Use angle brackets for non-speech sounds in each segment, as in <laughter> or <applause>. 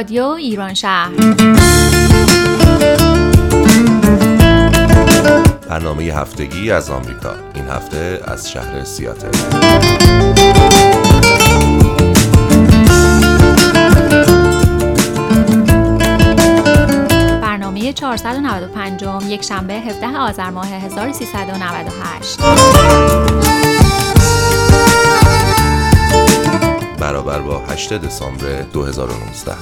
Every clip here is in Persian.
رادیو ایران شهر. برنامه هفتگی از آمریکا. هفته از شهر سیاتل. برنامه 495 یک شنبه 17 آذر ماه 1398 برابر با 8 دسامبر 2019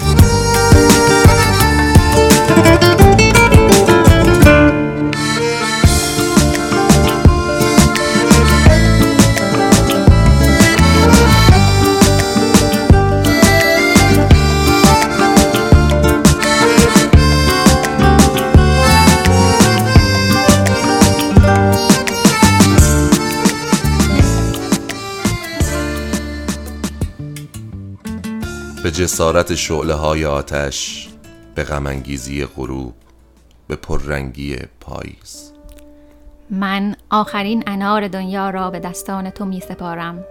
جسارت شعله های آتش به غمانگیزی غروب به پررنگی پاییز. من آخرین انار دنیا را به دستان تو می سپارم.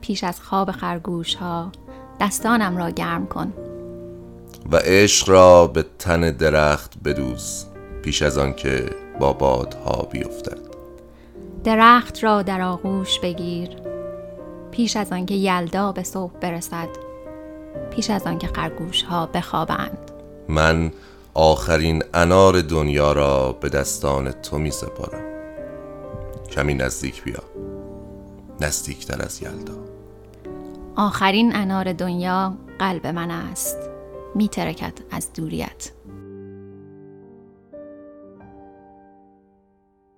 پیش از خواب خرگوش ها دستانم را گرم کن. و عشق را به تن درخت بدوز پیش از آنکه با بادها بیفتد. درخت را در آغوش بگیر پیش از آنکه یلدا به صبح برسد. پیش از آنکه خرگوش ها بخوابند. من آخرین انار دنیا را به دستان تو می سپارم. کمی نزدیک بیا. نزدیکتر از یلدا. آخرین انار دنیا قلب من است. می ترکت از دوریت.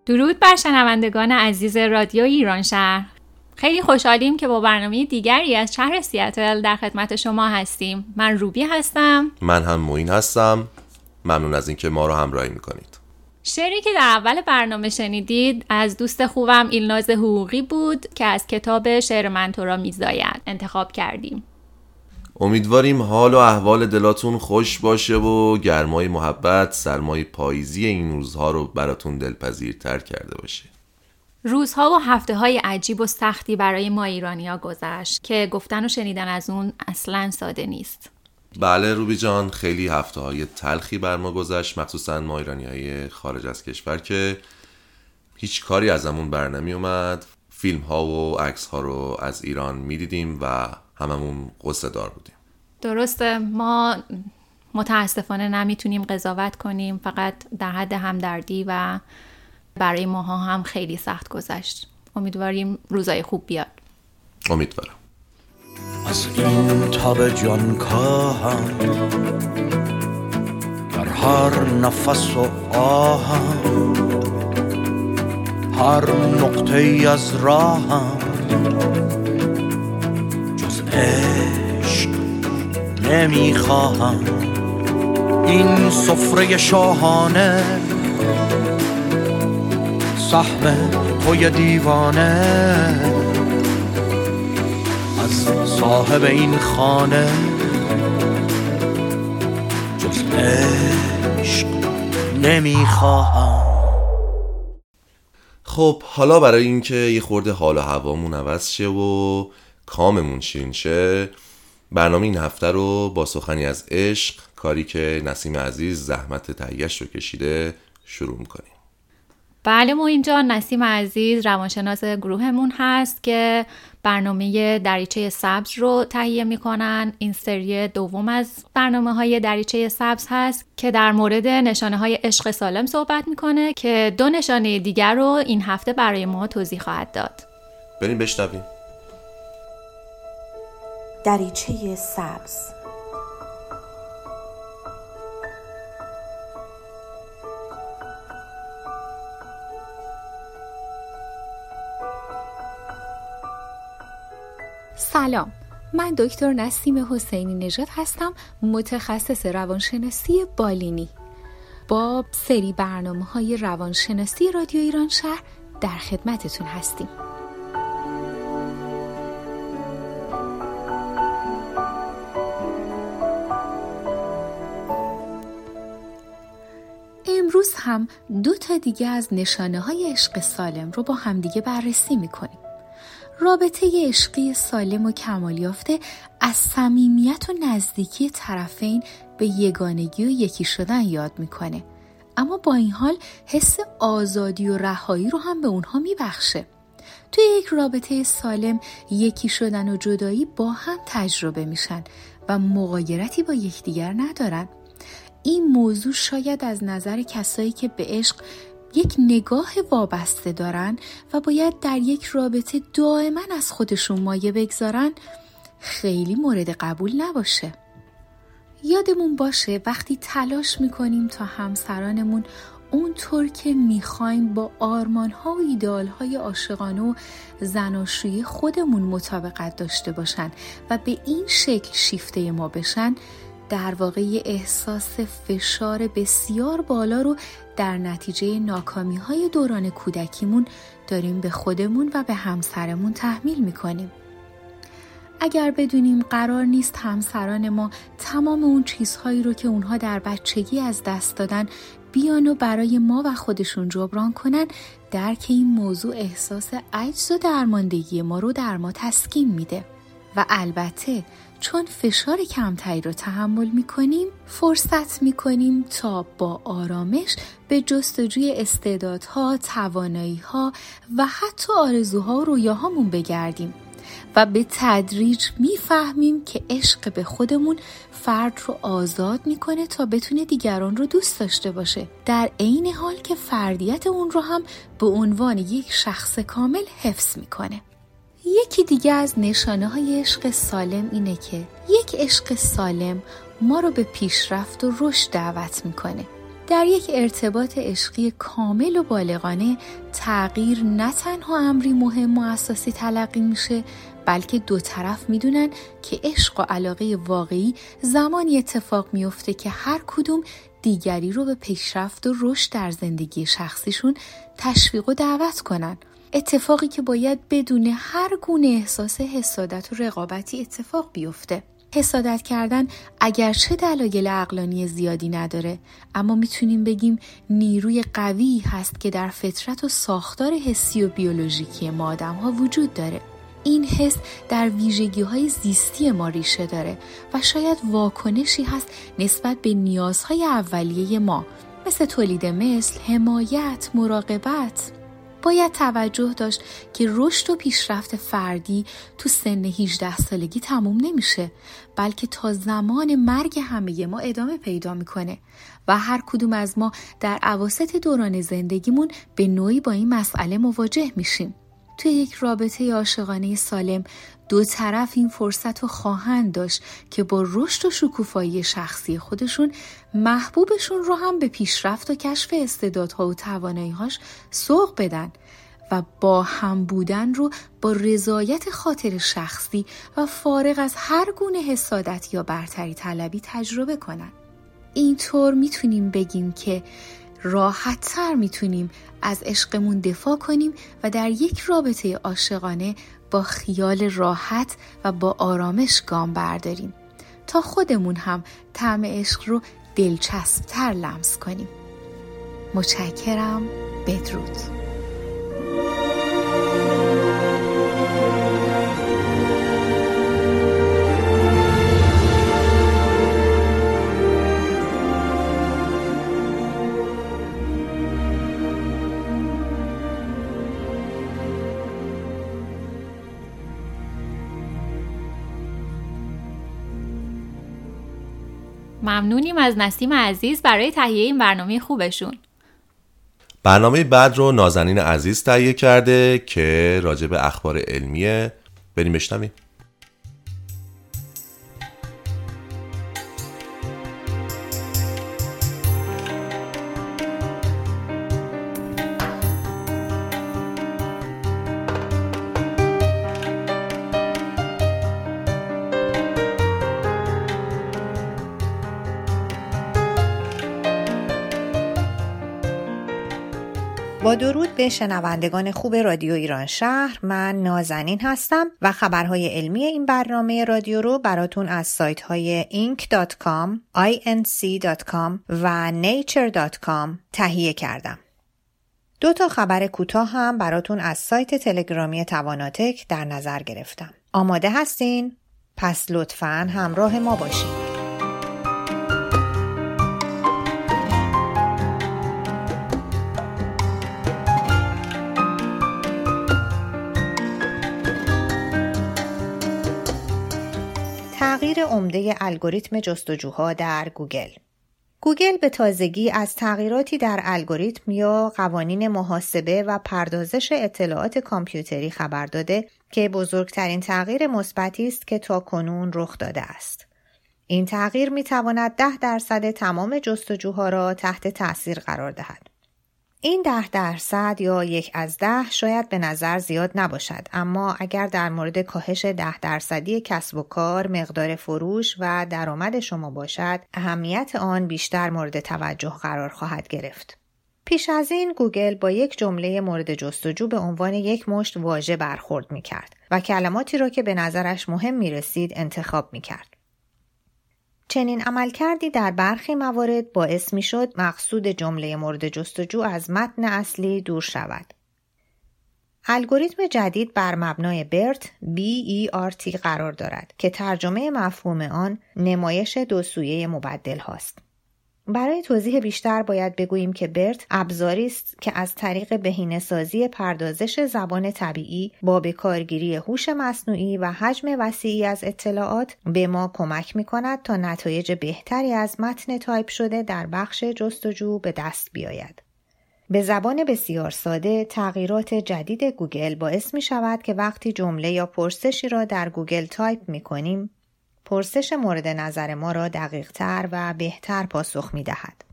درود بر شنوندگان عزیز رادیو ایران شهر. خیلی خوشحالیم که با برنامه دیگری از شهر سیاتل در خدمت شما هستیم. من روبی هستم. من هم موین هستم. ممنون از اینکه ما رو همراهی می‌کنید. شعری که در اول برنامه شنیدید از دوست خوبم ایلناز حقوقی بود که از کتاب شعر من تو را میزاید. انتخاب کردیم. امیدواریم حال و احوال دلاتون خوش باشه و گرمای محبت سرمای پاییزی این روزها رو براتون دلپذیرتر کرده باشه. روزها و هفته های عجیب و سختی برای ما ایرانیا گذشت که گفتن و شنیدن از اون اصلا ساده نیست. بله روبی جان خیلی هفته های تلخی بر ما گذشت مخصوصا ما ایرانی های خارج از کشور که هیچ کاری ازمون بر نمی اومد. فیلم ها و عکس ها رو از ایران می‌دیدیم و هممون قصه دار بودیم. درسته ما متاسفانه نمی‌تونیم قضاوت کنیم فقط در حد همدردی و برای ماها هم خیلی سخت گذشت. امیدواریم روزای خوب بیاد. امیدوارم. از این تاب جان کاهم در هر نفس و آهم هر نقطه ای از راهم جز عشق نمی‌خواهم. این سفره شاهانه سهم توی دیوانه. از صاحب این خانه جز عشق نمی‌خواهم. خب حالا برای اینکه یه خورده حال و هوامون عوض شه و کاممون شیرین شه برنامه این هفته رو با سخنی از عشق کاری که نسیم عزیز زحمت تهیهش رو کشیده شروع می‌کنیم. بله ما اینجا نسیم عزیز روانشناس گروهمون هست که برنامه دریچه سبز رو تهیه می‌کنن. این سری دوم از برنامه های دریچه سبز هست که در مورد نشانه های عشق سالم صحبت می‌کنه که دو نشانه دیگر رو این هفته برای ما توضیح خواهد داد. بریم بشنویم. دریچه سبز سلام. من دکتر نسیم حسینی نژاد هستم متخصص روانشناسی بالینی. با سری برنامه های روانشناسی رادیو ایران شهر در خدمتتون هستیم. امروز هم دو تا دیگه از نشانه های عشق سالم رو با همدیگه بررسی می‌کنیم. رابطه عشقی سالم و کمال یافته از صمیمیت و نزدیکی طرفین به یگانگی و یکی شدن یاد می‌کنه. اما با این حال حس آزادی و رهایی رو هم به اونها میبخشه. توی یک رابطه سالم یکی شدن و جدایی با هم تجربه میشن و مقایرتی با یکدیگر ندارن. این موضوع شاید از نظر کسایی که به عشق یک نگاه وابسته دارن و باید در یک رابطه دائما از خودشون مایه بگذارن خیلی مورد قبول نباشه. یادمون باشه وقتی تلاش می‌کنیم تا همسرانمون اونطور که می‌خوایم با آرمان ها و ایدال های عاشقانه و زناشویی خودمون مطابقت داشته باشن و به این شکل شیفته ما بشن در واقع احساس فشار بسیار بالا رو در نتیجه ناکامی های دوران کودکیمون داریم به خودمون و به همسرمون تحمیل می‌کنیم. اگر بدونیم قرار نیست همسران ما تمام اون چیزهایی رو که اونها در بچگی از دست دادن بیان و برای ما و خودشون جبران کنن درک این موضوع احساس عجز و درماندگی ما رو در ما تسکین میده و البته چون فشار کمتری رو تحمل می کنیم فرصت می کنیم تا با آرامش به جستجوی استعدادها، تواناییها و حتی آرزوها و رویاهامون بگردیم و به تدریج می‌فهمیم که عشق به خودمون فرد رو آزاد می‌کنه تا بتونه دیگران رو دوست داشته باشه. در عین حال که فردیت اون رو هم به عنوان یک شخص کامل حفظ می‌کنه. یکی دیگه از نشانه های عشق سالم اینه که یک عشق سالم ما رو به پیشرفت و رشد دعوت می‌کنه. در یک ارتباط عشقی کامل و بالغانه تغییر نه تنها امری مهم و اساسی تلقی میشه بلکه دو طرف می‌دونن که عشق و علاقه واقعی زمانی اتفاق میفته که هر کدوم دیگری رو به پیشرفت و رشد در زندگی شخصیشون تشویق و دعوت کنن. اتفاقی که باید بدون هر گونه احساس حسادت و رقابتی اتفاق بیفته. حسادت کردن اگرچه دلایل اقلانی زیادی نداره اما می‌تونیم بگیم نیروی قوی هست که در فطرت و ساختار حسی و بیولوژیکی ما آدم ها وجود داره. این حس در ویژگی های زیستی ما ریشه داره و شاید واکنشی هست نسبت به نیازهای اولیه ما مثل تولید مثل، حمایت، مراقبت. باید توجه داشت که رشد و پیشرفت فردی تو سن 18 سالگی تموم نمیشه بلکه تا زمان مرگ همه ما ادامه پیدا می‌کنه و هر کدوم از ما در عواسط دوران زندگیمون به نوعی با این مسئله مواجه میشیم. توی یک رابطه عاشقانه سالم دو طرف این فرصت رو خواهند داشت که با رشد و شکوفایی شخصی خودشون محبوبشون رو هم به پیشرفت و کشف استعدادها و تواناییهاش سوق بدن و با هم بودن رو با رضایت خاطر شخصی و فارغ از هر گونه حسادت یا برتری طلبی تجربه کنن. اینطور می‌تونیم بگیم که راحت تر می‌تونیم از عشقمون دفاع کنیم و در یک رابطه عاشقانه با خیال راحت و با آرامش گام برداریم. تا خودمون هم طعم عشق رو دلچسبتر لمس کنیم. متشکرم. بدرود. ممنونیم از نسیم عزیز برای تهیه این برنامه خوبشون. برنامه بعد رو نازنین عزیز تهیه کرده که راجع به اخبار علمیه. بریم بشنویم. شنوندگان خوب رادیو ایران شهر من نازنین هستم و خبرهای علمی این برنامه رادیو رو براتون از سایت های ink.com, inc.com و nature.com تهیه کردم. دو تا خبر کوتاه هم براتون از سایت تلگرامی تواناتک در نظر گرفتم. آماده هستین؟ پس لطفاً همراه ما باشین. تغییر عمده الگوریتم جستجوها در گوگل گوگل به تازگی از تغییراتی در الگوریتم یا قوانین محاسبه و پردازش اطلاعات کامپیوتری خبر داده که بزرگترین تغییر مثبتی است که تا کنون رخ داده است. این تغییر می تواند ده درصد تمام جستجوها را تحت تاثیر قرار دهد. این ده درصد یا یک از ده شاید به نظر زیاد نباشد اما اگر در مورد کاهش ده درصدی کسب و کار مقدار فروش و درآمد شما باشد اهمیت آن بیشتر مورد توجه قرار خواهد گرفت پیش از این گوگل با یک جمله مورد جستجو به عنوان یک مشت واژه برخورد می کرد و کلماتی را که به نظرش مهم می رسید انتخاب می کرد. چنین عملکردی در برخی موارد باعث می شد مقصود جمله مورد جستجو از متن اصلی دور شود. الگوریتم جدید بر مبنای برت BERT قرار دارد که ترجمه مفهوم آن نمایش دو سویه مبدل هاست. برای توضیح بیشتر باید بگوییم که BERT ابزاری است که از طریق بهینه‌سازی پردازش زبان طبیعی با بکارگیری هوش مصنوعی و حجم وسیعی از اطلاعات به ما کمک می کند تا نتایج بهتری از متن تایپ شده در بخش جستجو به دست بیاید. به زبان بسیار ساده تغییرات جدید گوگل باعث می شود که وقتی جمله یا پرسشی را در گوگل تایپ می کنیم پرسش مورد نظر ما را دقیقتر و بهتر پاسخ می دهد.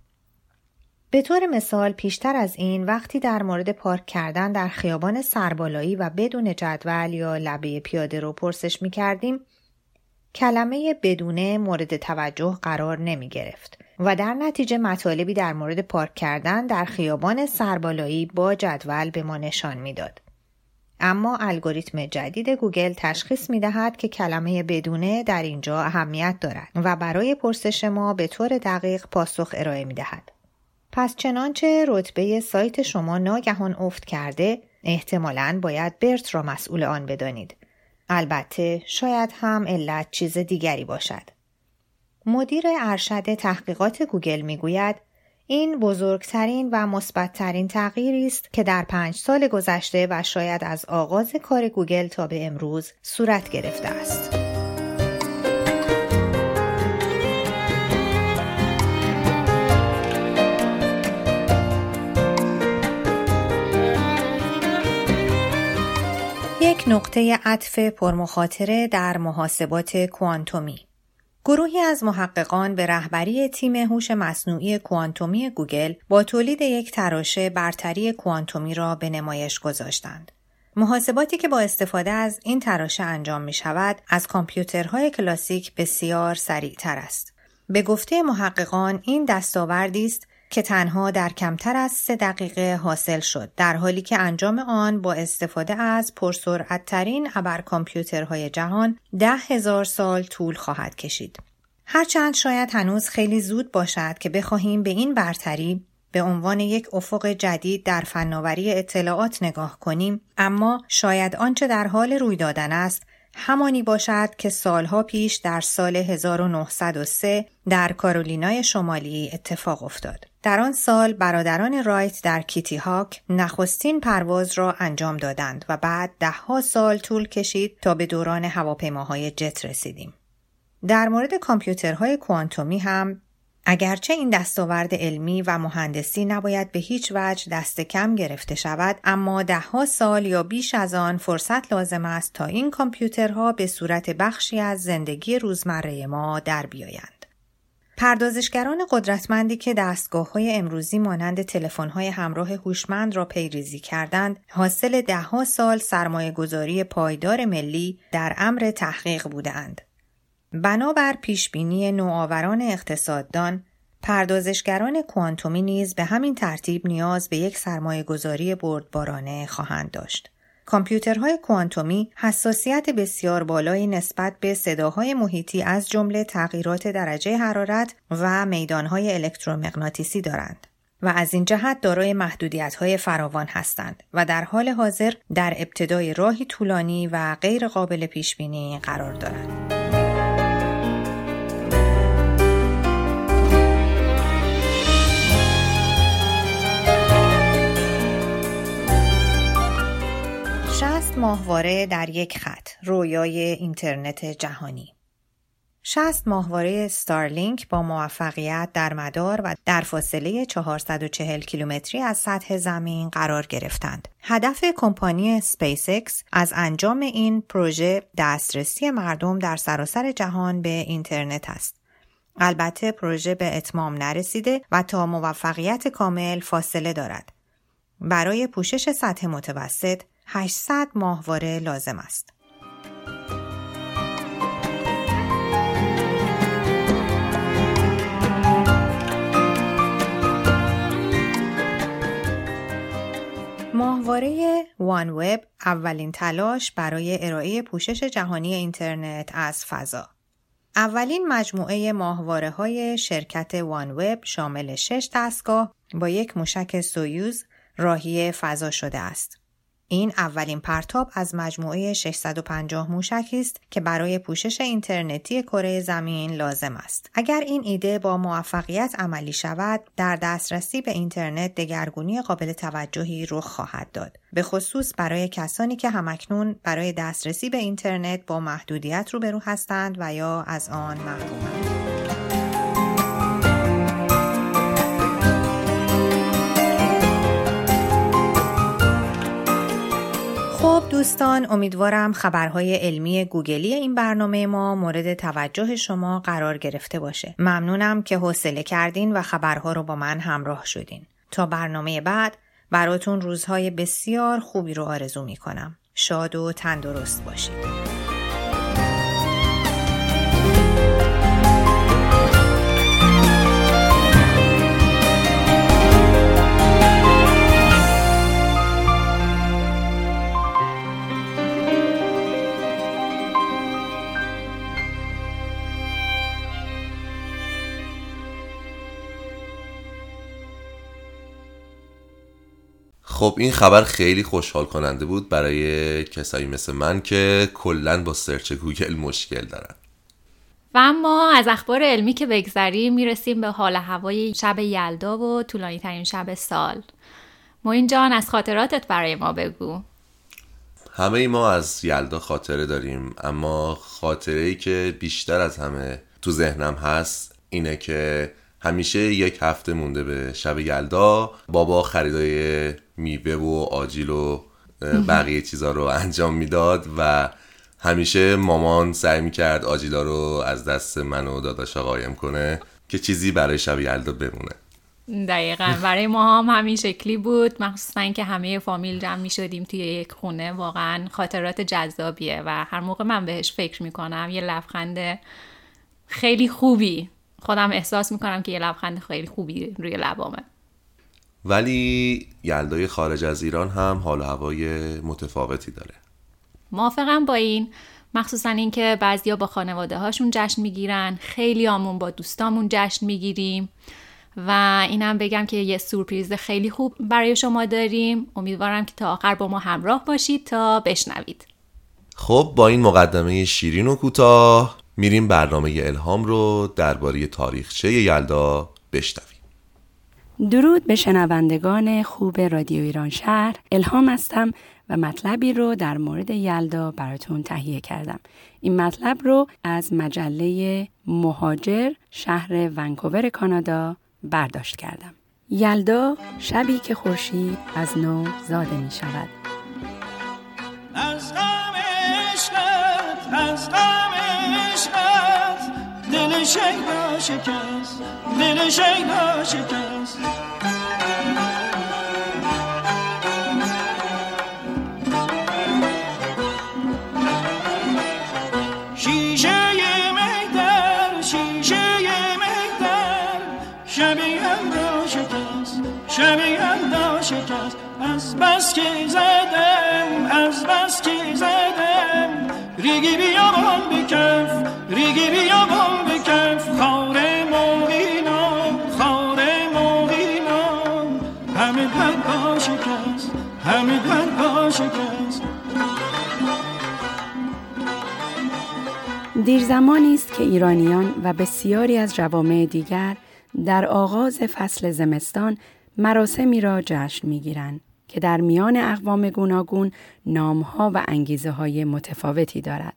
به طور مثال پیشتر از این وقتی در مورد پارک کردن در خیابان سربالایی و بدون جدول یا لبه پیاده رو پرسش می کردیم کلمه بدونه مورد توجه قرار نمی گرفت و در نتیجه مطالبی در مورد پارک کردن در خیابان سربالایی با جدول به ما نشان می‌داد. اما الگوریتم جدید گوگل تشخیص می دهد که کلمه بدون در اینجا اهمیت دارد و برای پرسش ما به طور دقیق پاسخ ارائه می دهد. پس چنانچه رتبه سایت شما ناگهان افت کرده احتمالاً باید BERT را مسئول آن بدانید. البته شاید هم علت چیز دیگری باشد. مدیر ارشد تحقیقات گوگل می گوید این بزرگترین و مثبتترین تغییری است که در پنج سال گذشته و شاید از آغاز کار گوگل تا به امروز صورت گرفته است. یک نقطه عطف پرمخاطره در محاسبات کوانتومی گروهی از محققان به رهبری تیم هوش مصنوعی کوانتومی گوگل با تولید یک تراشه برتری کوانتومی را به نمایش گذاشتند. محاسباتی که با استفاده از این تراشه انجام می شود از کامپیوترهای کلاسیک بسیار سریع تر است. به گفته محققان این دستاوردی است که تنها در کمتر از سه دقیقه حاصل شد در حالی که انجام آن با استفاده از پرسرعتترین ابر کامپیوترهای جهان ده هزار سال طول خواهد کشید. هرچند شاید هنوز خیلی زود باشد که بخواهیم به این برتری به عنوان یک افق جدید در فناوری اطلاعات نگاه کنیم اما شاید آنچه در حال روی دادن است همانی باشد که سالها پیش در سال 1903 در کارولینای شمالی اتفاق افتاد. در آن سال برادران رایت در کیتی هاک نخستین پرواز را انجام دادند و بعد دهها سال طول کشید تا به دوران هواپیماهای جت رسیدیم. در مورد کامپیوترهای کوانتومی هم اگرچه این دستاورد علمی و مهندسی نباید به هیچ وجه دست کم گرفته شود اما دهها سال یا بیش از آن فرصت لازم است تا این کامپیوترها به صورت بخشی از زندگی روزمره ما در بیایند پردازشگران قدرتمندی که دستگاه های امروزی مانند تلفن های همراه هوشمند را پیریزی کردند حاصل دهها سال سرمایه گذاری پایدار ملی در امر تحقیق بودند. بنابر پیشبینی نوآوران اقتصاددان پردازشگران کوانتومی نیز به همین ترتیب نیاز به یک سرمایه گذاری بردبارانه خواهند داشت. کامپیوترهای کوانتومی حساسیت بسیار بالایی نسبت به صداهای محیطی از جمله تغییرات درجه حرارت و میدانهای الکترومغناطیسی دارند. و از این جهت دارای محدودیت های فراوان هستند و در حال حاضر در ابتدای راهی طولانی و غیر قابل پیش بینی قرار دارند. شصت ماهواره در یک خط رویای اینترنت جهانی 60 ماهواره Starlink با موفقیت در مدار و در فاصله 440 کیلومتری از سطح زمین قرار گرفتند. هدف کمپانی سپیس اکس از انجام این پروژه دسترسی مردم در سراسر جهان به اینترنت است. البته پروژه به اتمام نرسیده و تا موفقیت کامل فاصله دارد. برای پوشش سطح متوسط 800 ماهواره لازم است. ماهواره وان وب اولین تلاش برای ارائه پوشش جهانی اینترنت از فضا اولین مجموعه ماهواره های شرکت وان وب شامل شش دستگاه با یک موشک سویوز راهی فضا شده است. این اولین پرتاب از مجموعه 650 موشکی است که برای پوشش اینترنتی کره زمین لازم است. اگر این ایده با موفقیت عملی شود، در دسترسی به اینترنت دگرگونی قابل توجهی رخ خواهد داد. به خصوص برای کسانی که همکنون برای دسترسی به اینترنت با محدودیت روبرو هستند و یا از آن محرومند. دوستان امیدوارم خبرهای علمی گوگلی این برنامه ما مورد توجه شما قرار گرفته باشه. ممنونم که حوصله کردین و خبرها رو با من همراه شدین. تا برنامه بعد براتون روزهای بسیار خوبی رو آرزو می کنم. شاد و تندرست باشید. خب این خبر خیلی خوشحال کننده بود برای کسایی مثل من که کلا با search گوگل مشکل دارن. و اما از اخبار علمی که بگذریم می‌رسیم به حال هوای شب یلدا و طولانی ترین شب سال. موین جان از خاطراتت برای ما بگو. همه ای ما از یلدا خاطره داریم اما خاطره ای که بیشتر از همه تو ذهنم هست اینه که همیشه یک هفته مونده به شب یلدا بابا خریدای میوه و آجیل و بقیه چیزا رو انجام می‌داد و همیشه مامان سعی می‌کرد آجیلا رو از دست من و داداشا قایم کنه که چیزی برای شب یلدا بمونه. دقیقا. برای ما هم همین شکلی بود. مخصوصا اینکه همه فامیل جمع می شدیم توی یک خونه. واقعا خاطرات جذابیه و هر موقع من بهش فکر می‌کنم یه لبخند خیلی خوبی. خودم احساس می‌کنم که یه لبخند خیلی خوبی روی لبامه. ولی یلدای خارج از ایران هم حال و هوای متفاوتی داره. موافقم با این. مخصوصا اینکه بعضیا با خانواده هاشون جشن می‌گیرن. خیلی آمون با دوستامون جشن می‌گیریم. و اینم بگم که یه سورپریز خیلی خوب برای شما داریم. امیدوارم که تا آخر با ما همراه باشید تا بشنوید. خب با این مقدمه شیرین و کوتاه میریم برنامه الهام رو درباره تاریخچه یلدا بشنویم. درود به شنوندگان خوب رادیو ایران شهر. الهام هستم و مطلبی رو در مورد یلدا براتون تهیه کردم. این مطلب رو از مجله مهاجر شهر ونکوور کانادا برداشت کردم. یلدا شبی که خورشید از نو زاده می شود از غم دل شیدا شکست دل شیدا شکست. شیشه مهتر شیشه مهتر. شب یلدا شکست. از بس که زدم از بس که زدم. ریگی بیابان بکف ریگی بیابان دیر زمانی است که ایرانیان و بسیاری از جوامع دیگر در آغاز فصل زمستان مراسمی را جشن می‌گیرند که در میان اقوام گوناگون نامها و انگیزه های متفاوتی دارد.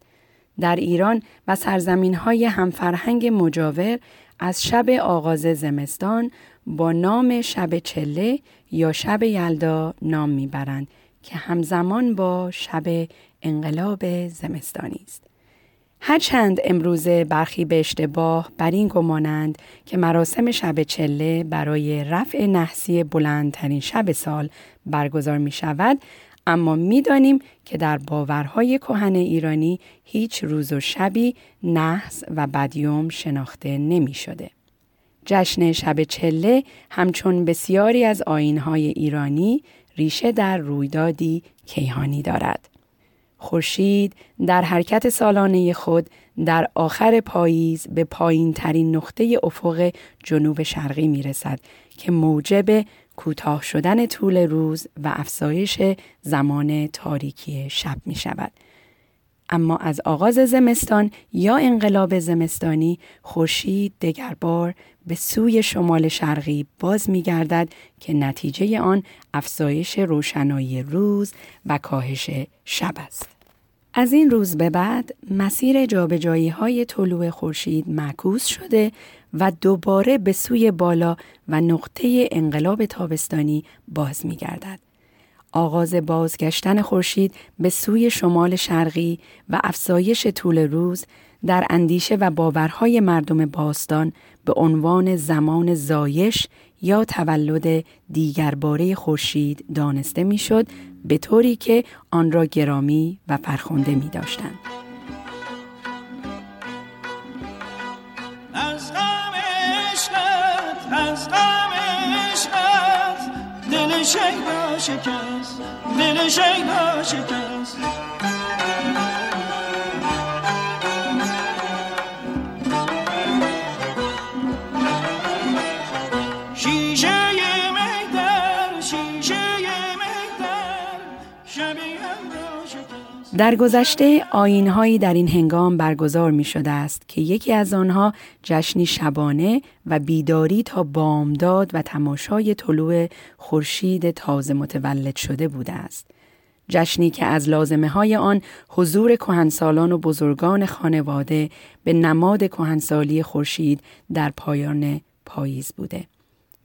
در ایران و سرزمین های همفرهنگ مجاور از شب آغاز زمستان با نام شب چله یا شب یلدا نام می‌برند که همزمان با شب انقلاب زمستانی است. هرچند امروزه برخی به اشتباه بر این گمانند که مراسم شب چله برای رفع نحسی بلندترین شب سال برگزار می شود اما می دانیم که در باورهای کهن ایرانی هیچ روز و شبی نحس و بدیوم شناخته نمی شده. جشن شب چله همچون بسیاری از آینهای ایرانی ریشه در رویدادی کیهانی دارد. خورشید در حرکت سالانه خود در آخر پاییز به پایین ترین نقطه افق جنوب شرقی می رسد که موجب کوتاه شدن طول روز و افزایش زمان تاریکی شب می شود. اما از آغاز زمستان یا انقلاب زمستانی خورشید دگربار به سوی شمال شرقی باز می گردد که نتیجه آن افزایش روشنایی روز و کاهش شب است. از این روز به بعد مسیر جابجایی های طلوع خورشید معکوس شده و دوباره به سوی بالا و نقطه انقلاب تابستانی باز می گردد. آغاز بازگشتن خورشید به سوی شمال شرقی و افزایش طول روز در اندیشه و باورهای مردم باستان به عنوان زمان زایش یا تولد دیگرباره خورشید دانسته می‌شد به طوری که آن را گرامی و فرخنده می داشتند. شیدا شکست دل شیدا شکست. در گذشته آینهایی در این هنگام برگزار می شده است که یکی از آنها جشنی شبانه و بیداری تا بامداد و تماشای طلوع خورشید تازه متولد شده بوده است. جشنی که از لازمه های آن حضور کهنسالان و بزرگان خانواده به نماد کهنسالی خورشید در پایان پاییز بوده.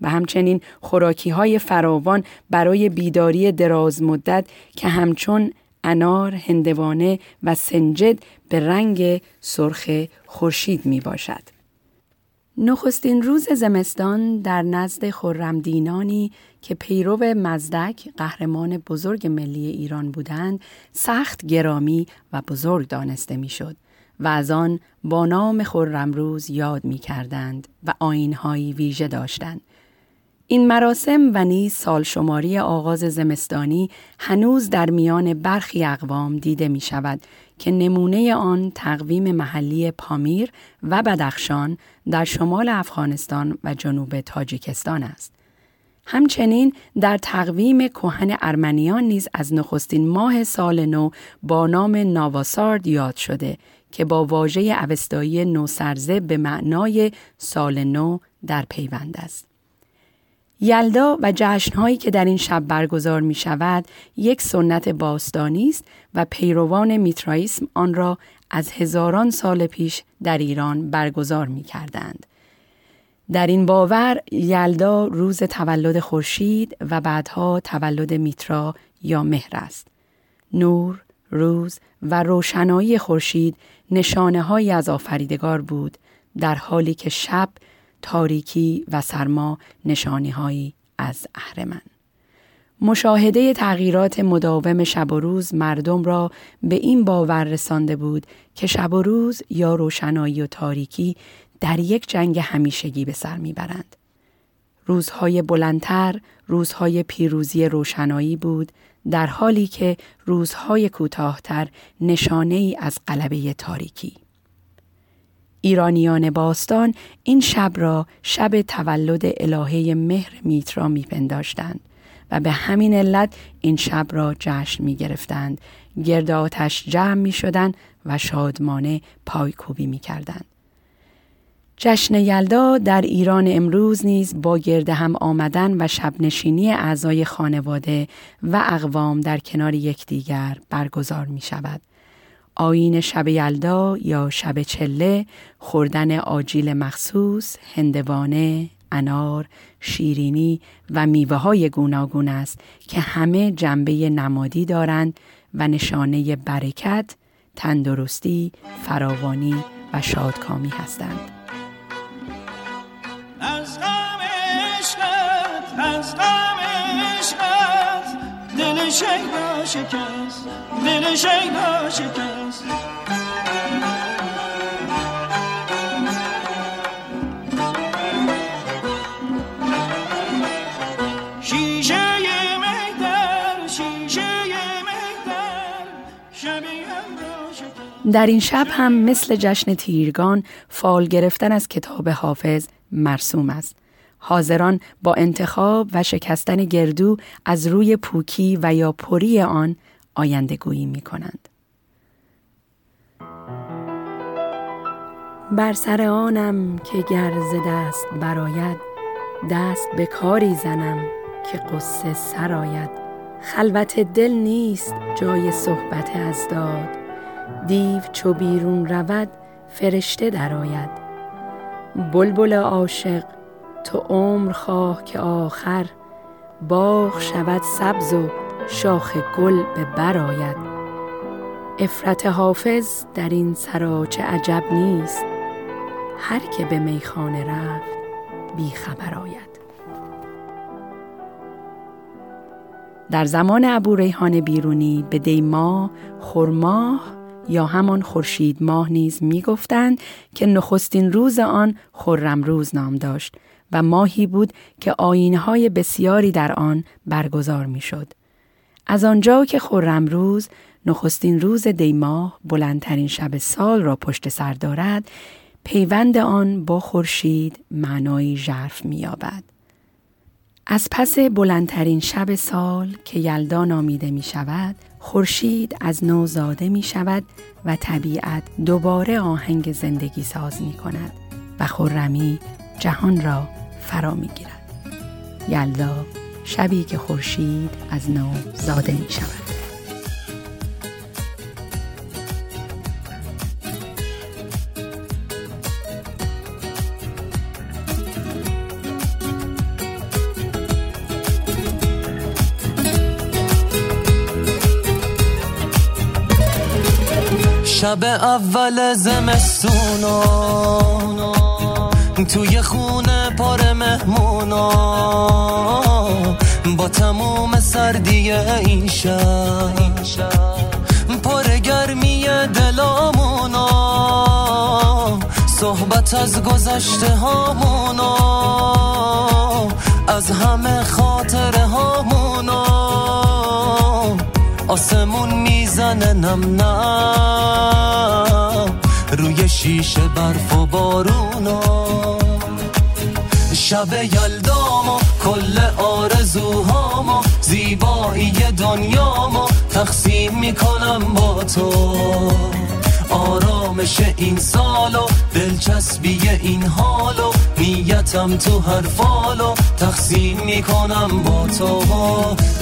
و همچنین خوراکی های فراوان برای بیداری دراز مدت که همچون انار، هندوانه و سنجد به رنگ سرخ خورشید می باشد. نخستین روز زمستان در نزد خرمدینانی که پیرو مزدک قهرمان بزرگ ملی ایران بودند سخت گرامی و بزرگ دانسته می‌شد و از آن با نام خرمروز یاد می کردند و آینهایی ویژه داشتند این مراسم و نیز سال شماری آغاز زمستانی هنوز در میان برخی اقوام دیده می شود که نمونه آن تقویم محلی پامیر و بدخشان در شمال افغانستان و جنوب تاجیکستان است. همچنین در تقویم کهن ارمنیان نیز از نخستین ماه سال نو با نام ناواسارد یاد شده که با واژه اوستایی نوسرزه به معنای سال نو در پیوند است. یلدا و جشنهایی که در این شب برگزار می شود یک سنت باستانی است و پیروان میترائیسم آن را از هزاران سال پیش در ایران برگزار می کردند. در این باور یلدا روز تولد خورشید و بعدها تولد میترا یا مهر است. نور، روز و روشنایی خورشید نشانه های از آفریدگار بود در حالی که شب تاریکی و سرما نشانیهایی از اهرمن. مشاهده تغییرات مداوم شب و روز مردم را به این باور رسانده بود که شب و روز یا روشنایی و تاریکی در یک جنگ همیشگی به سر می‌برند. روزهای بلندتر روزهای پیروزی روشنایی بود در حالی که روزهای کوتاهتر نشانه ای از غلبه تاریکی. ایرانیان باستان این شب را شب تولد الهه مهر میترا میپنداشتند و به همین علت این شب را جشن می گرفتند. گرد آتش جمع می شدند و شادمانه پایکوبی می کردند. جشن یلدا در ایران امروز نیز با گرد هم آمدن و شبنشینی اعضای خانواده و اقوام در کنار یکدیگر برگزار می شود. آین شب یلدا یا شب چله خوردن آجیل مخصوص، هندوانه، انار، شیرینی و میوه های گوناگون است که همه جنبه نمادی دارند و نشانه برکت، تندرستی، فراوانی و شادکامی هستند. از غم عشقت از غم شیدا شکست دل شیدا شکست در این شب هم مثل جشن تیرگان فال گرفتن از کتاب حافظ مرسوم است. حاضران با انتخاب و شکستن گردو از روی پوکی و یا پری آن آینده گویی می کنند. بر سر آنم که گرز دست براید دست به کاری زنم که قصه سرآید خلوت دل نیست جای صحبت از داد. دیو چو بیرون رود فرشته درآید. بلبل عاشق تو عمر خواه که آخر باغ شود سبز و شاخ گل به بر آید. افرت حافظ در این سراچه عجب نیست هر که به میخانه رفت بی خبر آید. در زمان ابو ریحان بیرونی به دیما خرماه یا همان خورشید ماه نیز می گفتند که نخستین روز آن خرم روز نام داشت. و ماهی بود که آینهای بسیاری در آن برگزار می شد. از آنجا که خرم روز نخستین روز دیماه بلندترین شب سال را پشت سر دارد پیوند آن با خورشید معنایی ژرف می‌یابد. از پس بلندترین شب سال که یلدا نامیده می شود، خورشید از نو زاده می شود و طبیعت دوباره آهنگ زندگی ساز می کند و خرمی جهان را فرا می گیرد. یلدا شبی که خورشید از نو زاده می شود. شب اول زمستونا توی خونه پار مهمونا. با تموم سردی این شب. پر گرمی دلامونا. صحبت از گذشته هامونا. از همه خاطر هامونا. آسمون می‌زنه نم نم. روی شیشه برف و بارونا شب یلدامو کل آرزوهامو زیبایی دنیامو تقسیم می‌کنم با تو. آرامش این سالو دلچسبی این حالو نیتم تو هر فالو تقسیم می‌کنم با تو.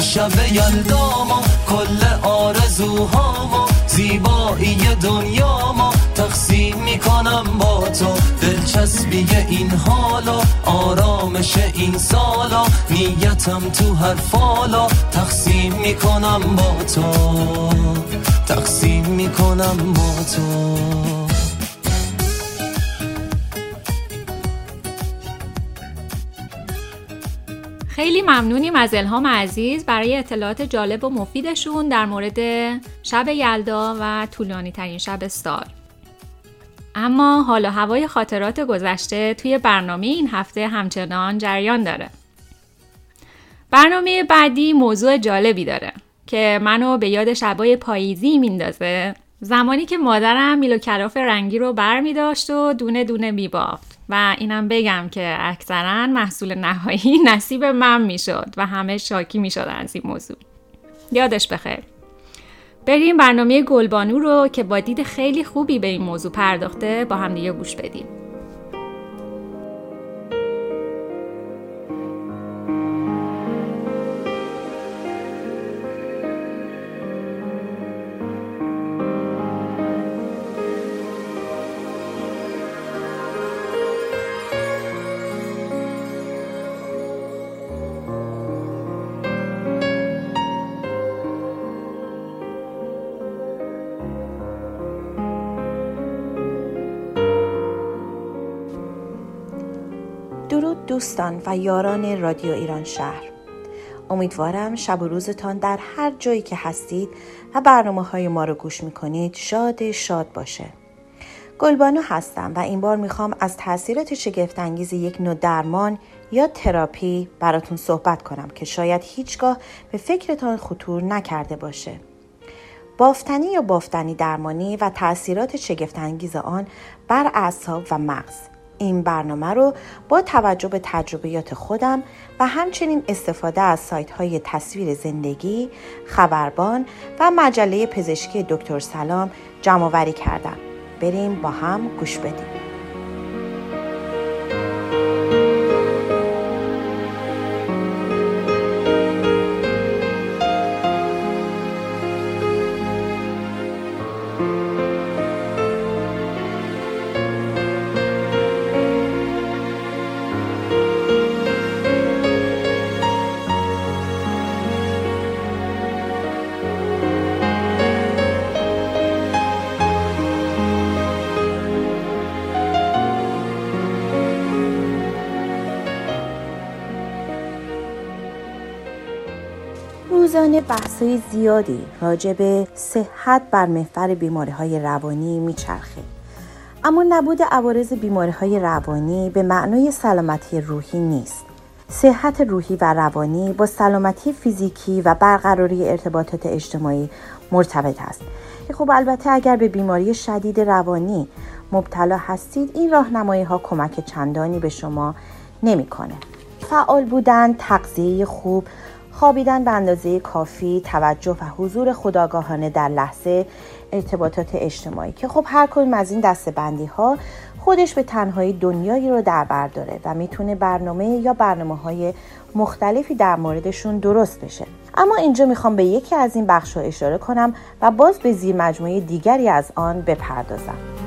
شب یلدامو کل آرزوهامو زیبایی دنیامو تقسیم می‌کنم با تو. دلچسبی این حالو آرامش این سالو نیتم تو هر فالو تقسیم می‌کنم با تو. تقسیم می‌کنم با تو. خیلی ممنونیم از الهام عزیز برای اطلاعات جالب و مفیدشون در مورد شب یلدا و طولانی ترین شب سال. اما حال و هوای خاطرات گذشته توی برنامه این هفته همچنان جریان داره. برنامه بعدی موضوع جالبی داره که منو به یاد شبای پاییزی میندازه. زمانی که مادرم میلو کلاف رنگی رو بر می داشت و دونه دونه می بافت و اینم بگم که اکثرا محصول نهایی <laughs> نصیب من می‌شد و همه شاکی می شدن از این موضوع. یادش بخیر. بریم برنامه گلبانو رو که با دید خیلی خوبی به این موضوع پرداخته با همدیگه گوش بدیم. دوستان و یاران رادیو ایران شهر. امیدوارم شب و روزتان در هر جایی که هستید و برنامه های ما رو گوش می‌کنید شاد شاد باشه. گلبانو هستم و این بار می‌خوام از تاثیرات شگفتانگیز یک نوع درمان یا تراپی براتون صحبت کنم که شاید هیچگاه به فکرتان خطور نکرده باشه. بافتنی یا بافتنی درمانی و تاثیرات شگفتانگیز آن بر اعصاب و مغز. این برنامه رو با توجه به تجربیات خودم و همچنین استفاده از سایت های تصویر زندگی، خبربان و مجله پزشکی دکتر سلام جمع آوری کردم. بریم با هم گوش بدیم. بحث‌های زیادی راجع به صحت بر محور بیماری های روانی میچرخه. اما نبود عوارض بیماری های روانی به معنای سلامتی روحی نیست. صحت روحی و روانی با سلامتی فیزیکی و برقراری ارتباطات اجتماعی مرتبط است. خب البته اگر به بیماری شدید روانی مبتلا هستید این راهنمایی ها کمک چندانی به شما نمی‌کنه. فعال بودن، تغذیه خوب، خوابیدن به اندازه کافی، توجه و حضور خداگاهانه در لحظه، ارتباطات اجتماعی که خب هر کدوم از این دسته بندی ها خودش به تنهایی دنیایی رو در بر داره و می‌تونه برنامه یا برنامه های مختلفی در موردشون درست بشه. اما اینجا می‌خوام به یکی از این بخش اشاره کنم و باز به زیر مجموعه دیگری از آن بپردازم.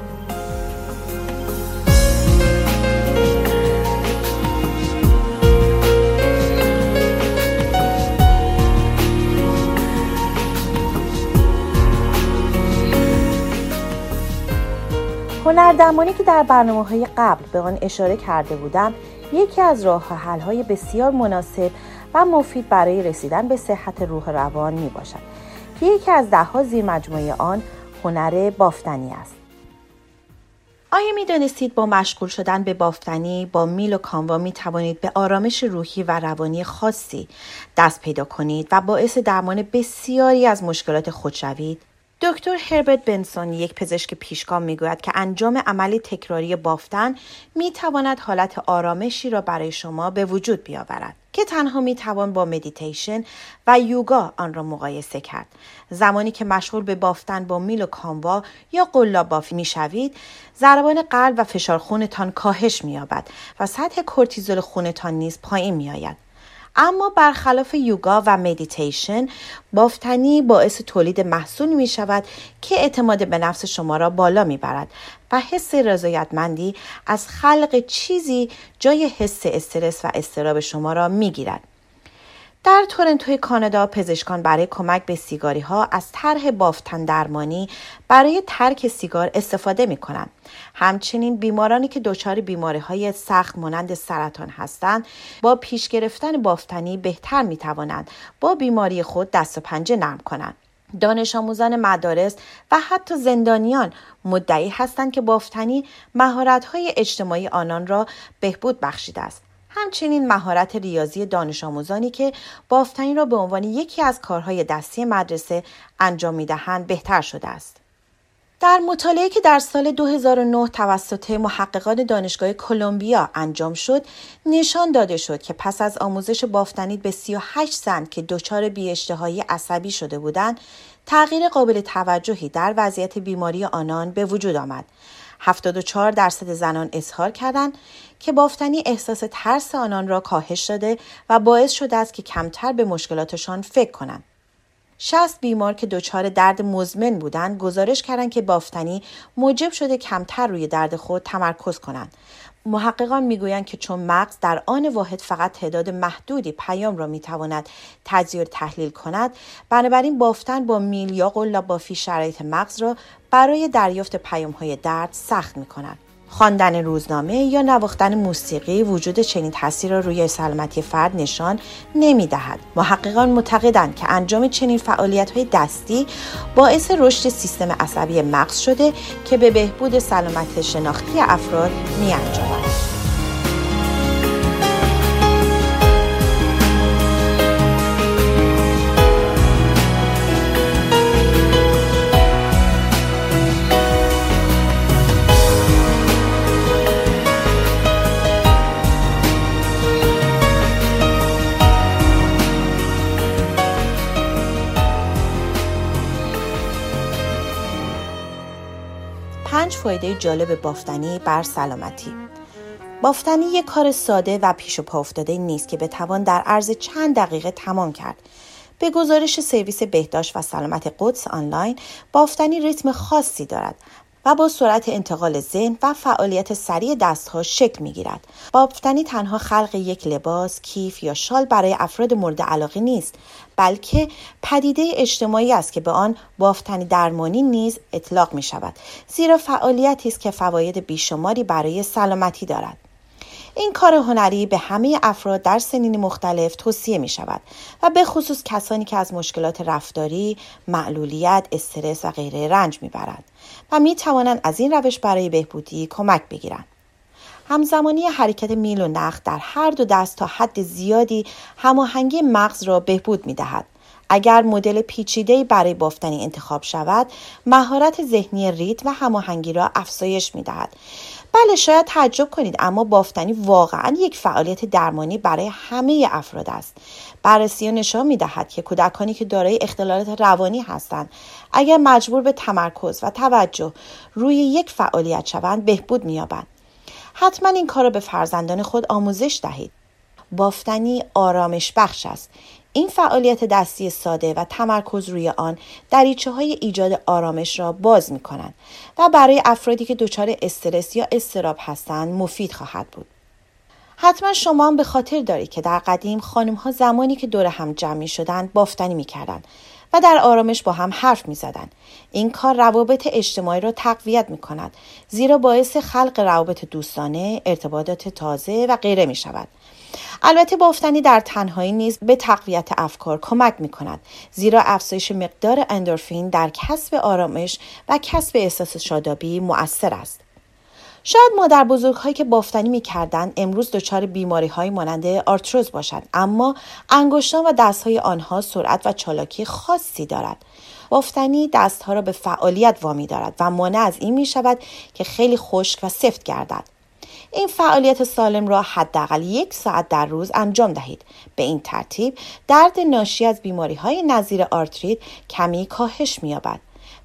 هنردرمانی که در برنامه های قبل به آن اشاره کرده بودم یکی از راه حل های بسیار مناسب و مفید برای رسیدن به صحت روح روان می باشد که یکی از دهها زیر مجموعه آن هنر بافتنی است آیا می دانستید با مشغول شدن به بافتنی با میل و کاموا می توانید به آرامش روحی و روانی خاصی دست پیدا کنید و باعث درمان بسیاری از مشکلات خود شوید؟ دکتر هربرت بنسون یک پزشک پیشگام می‌گوید که انجام عملی تکراری بافتن می تواند حالت آرامشی را برای شما به وجود بیاورد که تنها می توان با مدیتیشن و یوگا آن را مقایسه کرد. زمانی که مشغول به بافتن با میل و کاموا یا قلاب بافی می شوید ضربان قلب و فشار خونتان کاهش می یابد و سطح کورتیزول خونتان نیز پایین می آید اما برخلاف یوگا و مدیتیشن بافتنی باعث تولید محصول می شود که اعتماد به نفس شما را بالا می برد و حس رضایتمندی از خلق چیزی جای حس استرس و استراب شما را می گیرد. در تورنتوی کانادا پزشکان برای کمک به سیگاری ها از طرح بافتن درمانی برای ترک سیگار استفاده می کنند. همچنین بیمارانی که دچار بیماری های سخت مانند سرطان هستند با پیش گرفتن بافتنی بهتر می توانند با بیماری خود دست و پنجه نرم کنند. دانش آموزان مدارس و حتی زندانیان مدعی هستند که بافتنی مهارت‌های اجتماعی آنان را بهبود بخشیده است. همچنین مهارت ریاضی دانش آموزانی که بافتنی را به عنوان یکی از کارهای دستی مدرسه انجام می‌دهند بهتر شده است. در مطالعه که در سال 2009 توسط محققان دانشگاه کلمبیا انجام شد، نشان داده شد که پس از آموزش بافتنی به 38 زن که دچار بیاشتهایی عصبی شده بودند، تغییر قابل توجهی در وضعیت بیماری آنان به وجود آمد. 74 درصد زنان اظهار کردند که بافتنی احساس ترس آنان را کاهش داده و باعث شده است که کمتر به مشکلاتشان فکر کنند. 60 بیمار که دچار درد مزمن بودند گزارش کردند که بافتنی موجب شده کمتر روی درد خود تمرکز کنند. محققان می‌گویند که چون مغز در آن واحد فقط تعداد محدودی پیام را می‌تواند تجزیه تحلیل کند بنابراین بافتن با میل یا قلاب بافی شرایط مغز را برای دریافت پیام های درد سخت می کند. خواندن روزنامه یا نواختن موسیقی وجود چنین تاثیر را روی سلامتی فرد نشان نمی دهد. محققان معتقدند که انجام چنین فعالیت های دستی باعث رشد سیستم عصبی مغز شده که به بهبود سلامت شناختی افراد می فایده جالب بافتنی بر سلامتی. بافتنی یک کار ساده و پیش و پا افتاده نیست که بتوان در عرض چند دقیقه تمام کرد. به گزارش سرویس بهداشت و سلامت قدس آنلاین بافتنی ریتم خاصی دارد. و با سرعت انتقال ذهن و فعالیت سریع دستها شکل می گیرد. بافتنی تنها خلق یک لباس، کیف یا شال برای افراد مورد علاقه نیست بلکه پدیده اجتماعی است که به آن بافتنی درمانی نیز اطلاق می شود زیرا فعالیتی است که فواید بیشماری برای سلامتی دارد. این کار هنری به همه افراد در سنین مختلف توصیه می شود و به خصوص کسانی که از مشکلات رفتاری، معلولیت، استرس و غیره رنج می برند و می توانند از این روش برای بهبودی کمک بگیرند. همزمانی حرکت میل و نخ در هر دو دست تا حد زیادی هماهنگی مغز را بهبود می دهد. اگر مدل پیچیده برای بافتنی انتخاب شود مهارت ذهنی ریت و هماهنگی را افزایش می دهد بله شاید تعجب کنید اما بافتنی واقعا یک فعالیت درمانی برای همه افراد است. بررسی نشان می دهد که کودکانی که دارای اختلالات روانی هستند اگر مجبور به تمرکز و توجه روی یک فعالیت شوند بهبود مییابند. حتما این کار را به فرزندان خود آموزش دهید. بافتنی آرامش بخش است. این فعالیت دستی ساده و تمرکز روی آن دریچه های ایجاد آرامش را باز می کنند و برای افرادی که دچار استرس یا استراب هستند مفید خواهد بود. حتما شما هم به خاطر دارید که در قدیم خانم ها زمانی که دور هم جمع می شدند بافتنی می کردند و در آرامش با هم حرف می زدند. این کار روابط اجتماعی را تقویت می کند زیرا باعث خلق روابط دوستانه، ارتباطات تازه و غیره می شود. البته بافتنی در تنهایی نیز به تقویت افکار کمک می کند زیرا افزایش مقدار اندورفین در کسب آرامش و کسب احساس شادابی مؤثر است. شاید مادر بزرگ هایی که بافتنی می کردن امروز دچار بیماری های مانند آرتروز باشند اما انگشتان و دست های آنها سرعت و چالاکی خاصی دارد. بافتنی دستها را به فعالیت وامی دارد و مانع از این می شود که خیلی خشک و سفت گردد. این فعالیت سالم را حداقل یک ساعت در روز انجام دهید به این ترتیب درد ناشی از بیماری های نظیر آرتریت کمی کاهش مییابد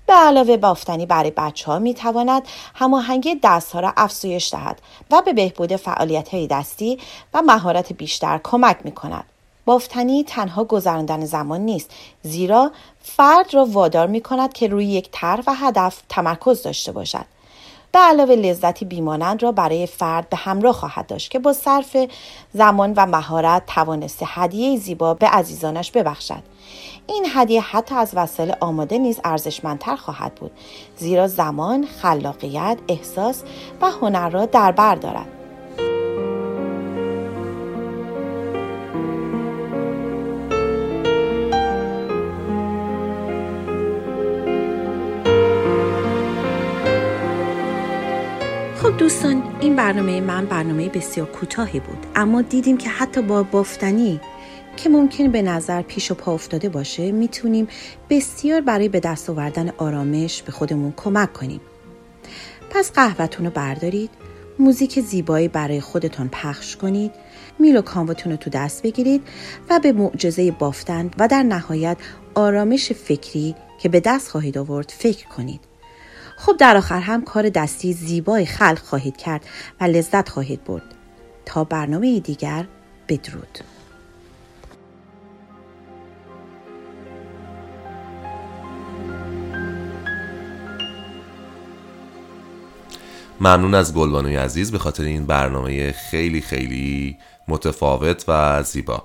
به علاوه بافتنی برای بچه ها می تواند هماهنگی دست ها را افزایش دهد و به بهبود فعالیت های دستی و مهارت بیشتر کمک می کند. بافتنی تنها گذراندن زمان نیست زیرا فرد را وادار می کند که روی یک طرح و هدف تمرکز داشته باشد. به علاوه لذتی بیمانند را برای فرد به همراه خواهد داشت که با صرف زمان و مهارت توانسته هدیه زیبا به عزیزانش ببخشد. این هدیه حتی از وسایل آماده نیز ارزشمندتر خواهد بود زیرا زمان خلاقیت احساس و هنر را در بر دارد. دوستان این برنامه من برنامه بسیار کوتاهی بود. اما دیدیم که حتی با بافتنی که ممکن به نظر پیش و پا افتاده باشه می‌تونیم بسیار برای به دست آوردن آرامش به خودمون کمک کنیم. پس قهوهتون رو بردارید موزیک زیبایی برای خودتان پخش کنید میل و کاموتون رو تو دست بگیرید و به معجزه بافتن و در نهایت آرامش فکری که به دست خواهید آورد فکر کنید. خب در آخر هم کار دستی زیبای خلق خواهید کرد و لذت خواهید برد. تا برنامه دیگر بدرود. ممنون از گلبانوی عزیز به خاطر این برنامه خیلی خیلی متفاوت و زیبا.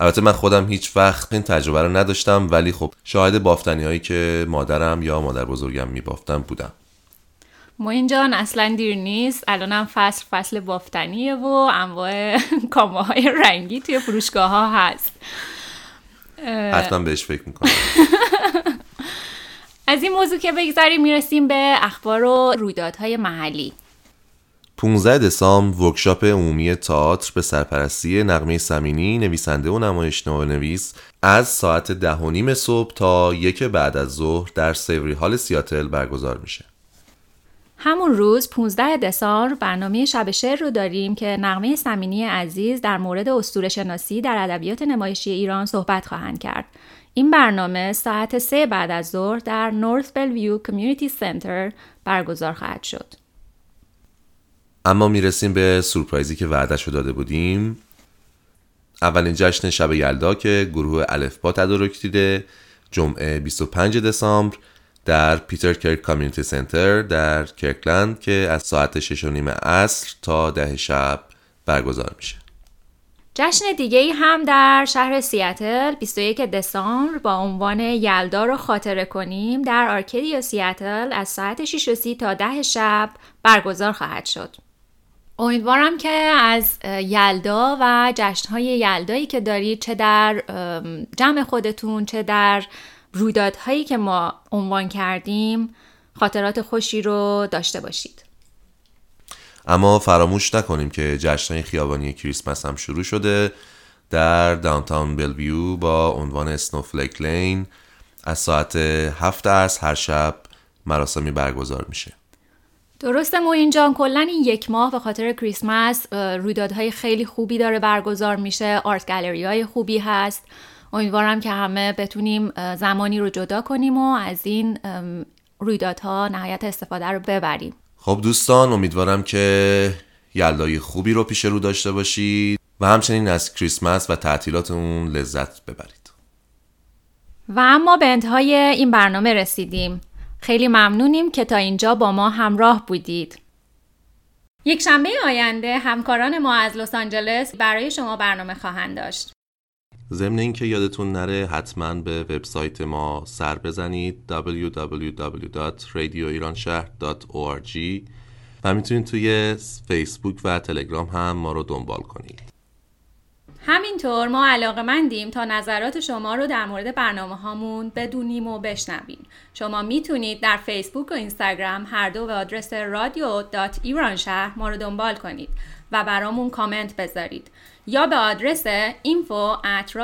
البته من خودم هیچ وقت این تجربه رو نداشتم ولی خب شاهد بافتنی هایی که مادرم یا مادر بزرگم می بافتم بودم. موین جان اصلا دیر نیست. الانم فصل فصل بافتنیه و انواع <laughs> کامه های رنگی توی فروشگاه ها هست حتما بهش فکر می‌کنم. <laughs> از این موضوع که بگذاریم می‌رسیم به اخبار و رویدادهای محلی. 15 دسامبر ورکشاپ عمومی تئاتر به سرپرستی نقمه سمینی نویسنده و نمایشنامه نویس از ساعت ده و نیم صبح تا یک بعد از ظهر در سیوری هال سیاتل برگزار میشه همون روز 15 دسامبر برنامه شب شعر رو داریم که نقمه سمینی عزیز در مورد اسطوره شناسی در ادبیات نمایشی ایران صحبت خواهند کرد. این برنامه ساعت سه بعد از ظهر در نورث بلویو کمیونیتی سنتر برگزار خواهد شد. اما می‌رسیم به سورپرایزی که وعدش رو داده بودیم. اولین جشن شب یلدا که گروه الفبا تدارک دیده. جمعه 25 دسامبر در Peter Kirk Community Center در کرکلند که از ساعت 6 و نیم عصر تا ده شب برگزار میشه. جشن دیگه ای هم در شهر سیاتل 21 دسامبر با عنوان یلدا رو خاطره کنیم در آرکیدیا سیاتل از ساعت 6 و 30 تا ده شب برگزار خواهد شد. امیدوارم که از یلدا و جشنهای یلدایی که دارید چه در جمع خودتون چه در رویدادهایی که ما عنوان کردیم خاطرات خوشی رو داشته باشید. اما فراموش نکنیم که جشنهای خیابانی کریسمس هم شروع شده. در داونتاون بلویو با عنوان سنوفلیک لین از ساعت هفت از هر شب مراسمی برگزار میشه. درسته موین جان کلا این یک ماه به خاطر کریسمس رویدادهای خیلی خوبی داره برگزار میشه آرت گالری های خوبی هست. امیدوارم که همه بتونیم زمانی رو جدا کنیم و از این رویدادها نهایت استفاده رو ببریم. خب دوستان امیدوارم که یلدای خوبی رو پیش رو داشته باشید و همچنین از کریسمس و تعطیلات اون لذت ببرید. و اما به انتهای این برنامه رسیدیم. خیلی ممنونیم که تا اینجا با ما همراه بودید. یک شنبه آینده همکاران ما از لس آنجلس برای شما برنامه خواهند داشت. ضمن اینکه یادتون نره حتما به وبسایت ما سر بزنید www.radioiranshahr.org و می‌تونید توی فیسبوک و تلگرام هم ما رو دنبال کنید. همینطور ما علاقه مندیم تا نظرات شما رو در مورد برنامه هامون بدونیم و بشنویم. شما می‌تونید در فیسبوک و اینستاگرام هر دو به آدرس رادیو دات ایران شهر ما رو دنبال کنید و برامون کامنت بذارید. یا به آدرس info at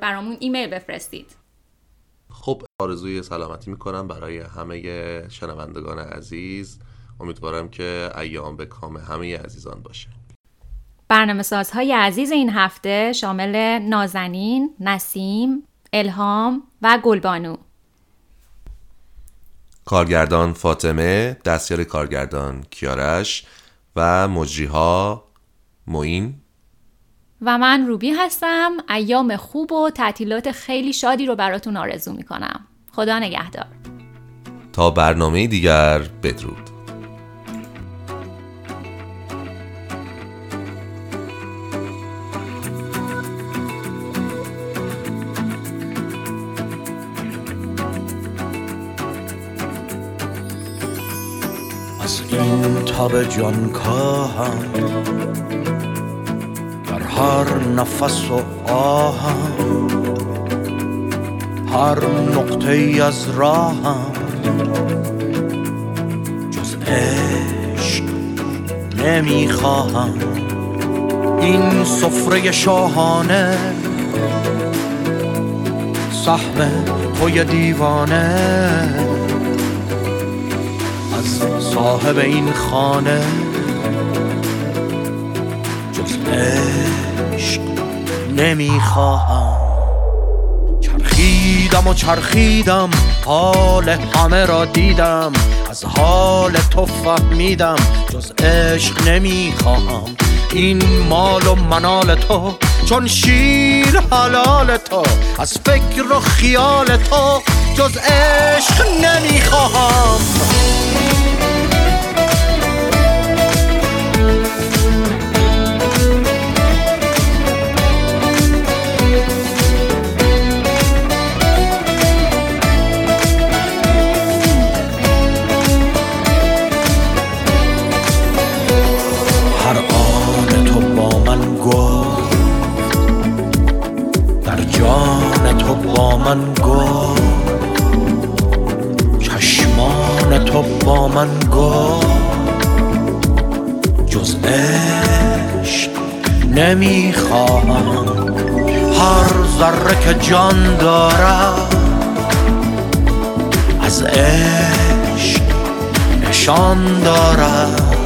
برامون ایمیل بفرستید. خب آرزوی سلامتی می‌کنم برای همه شنوندگان عزیز. امیدوارم که ایام به کام همه عزیزان باشه. برنامه سازهای عزیز این هفته شامل نازنین، نسیم، الهام و گلبانو. کارگردان فاطمه، دستیار کارگردان کیارش و مجریها موین و من روبی هستم. ایام خوب و تعطیلات خیلی شادی رو براتون آرزو می‌کنم. خدا نگهدار. تا برنامه دیگر بدرود. این تاب جان کاهم در هر نفس و آهم هر نقطه از راهم جز عشق نمی‌خواهم. این سفره شاهانه. سهم توی دیوانه. از صاحب این خانه. جز عشق نمی‌خواهم. چرخیدم و چرخیدم حال همه را دیدم. از حال تو فهمیدم جز عشق نمی‌خواهم. این مال و منال تو چون شیر حلال تو از فکر و خیال تو جز عشق نمی‌خواهم. من گفت چشمان تو با من گفت جز عشق نمی‌خواهم هر ذره که جان دارد از عشق نشان دارد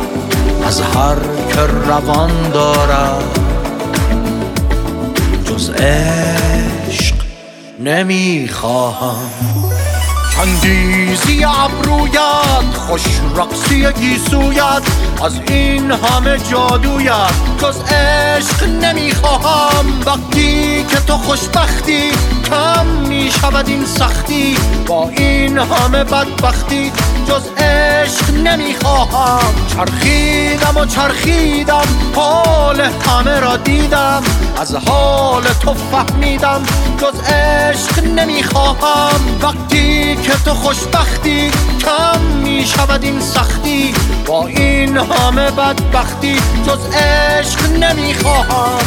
از هر که روان دارد جز عشق نمی‌خواهم. چندیزی ابرویت خوش رقصی گیسویت از این همه جادویت. جز عشق نمی‌خواهم وقتی که تو خوشبختی کم می‌شود این سختی. با این همه بدبختی جز عشق نمی‌خواهم. چرخیدم و چرخیدم حال همه را دیدم. از حال تو فهمیدم جز عشق نمی‌خواهم. وقتی که تو خوشبختی کم می‌شود این سختی. با این همه بدبختی جز عشق نمی‌خواهم.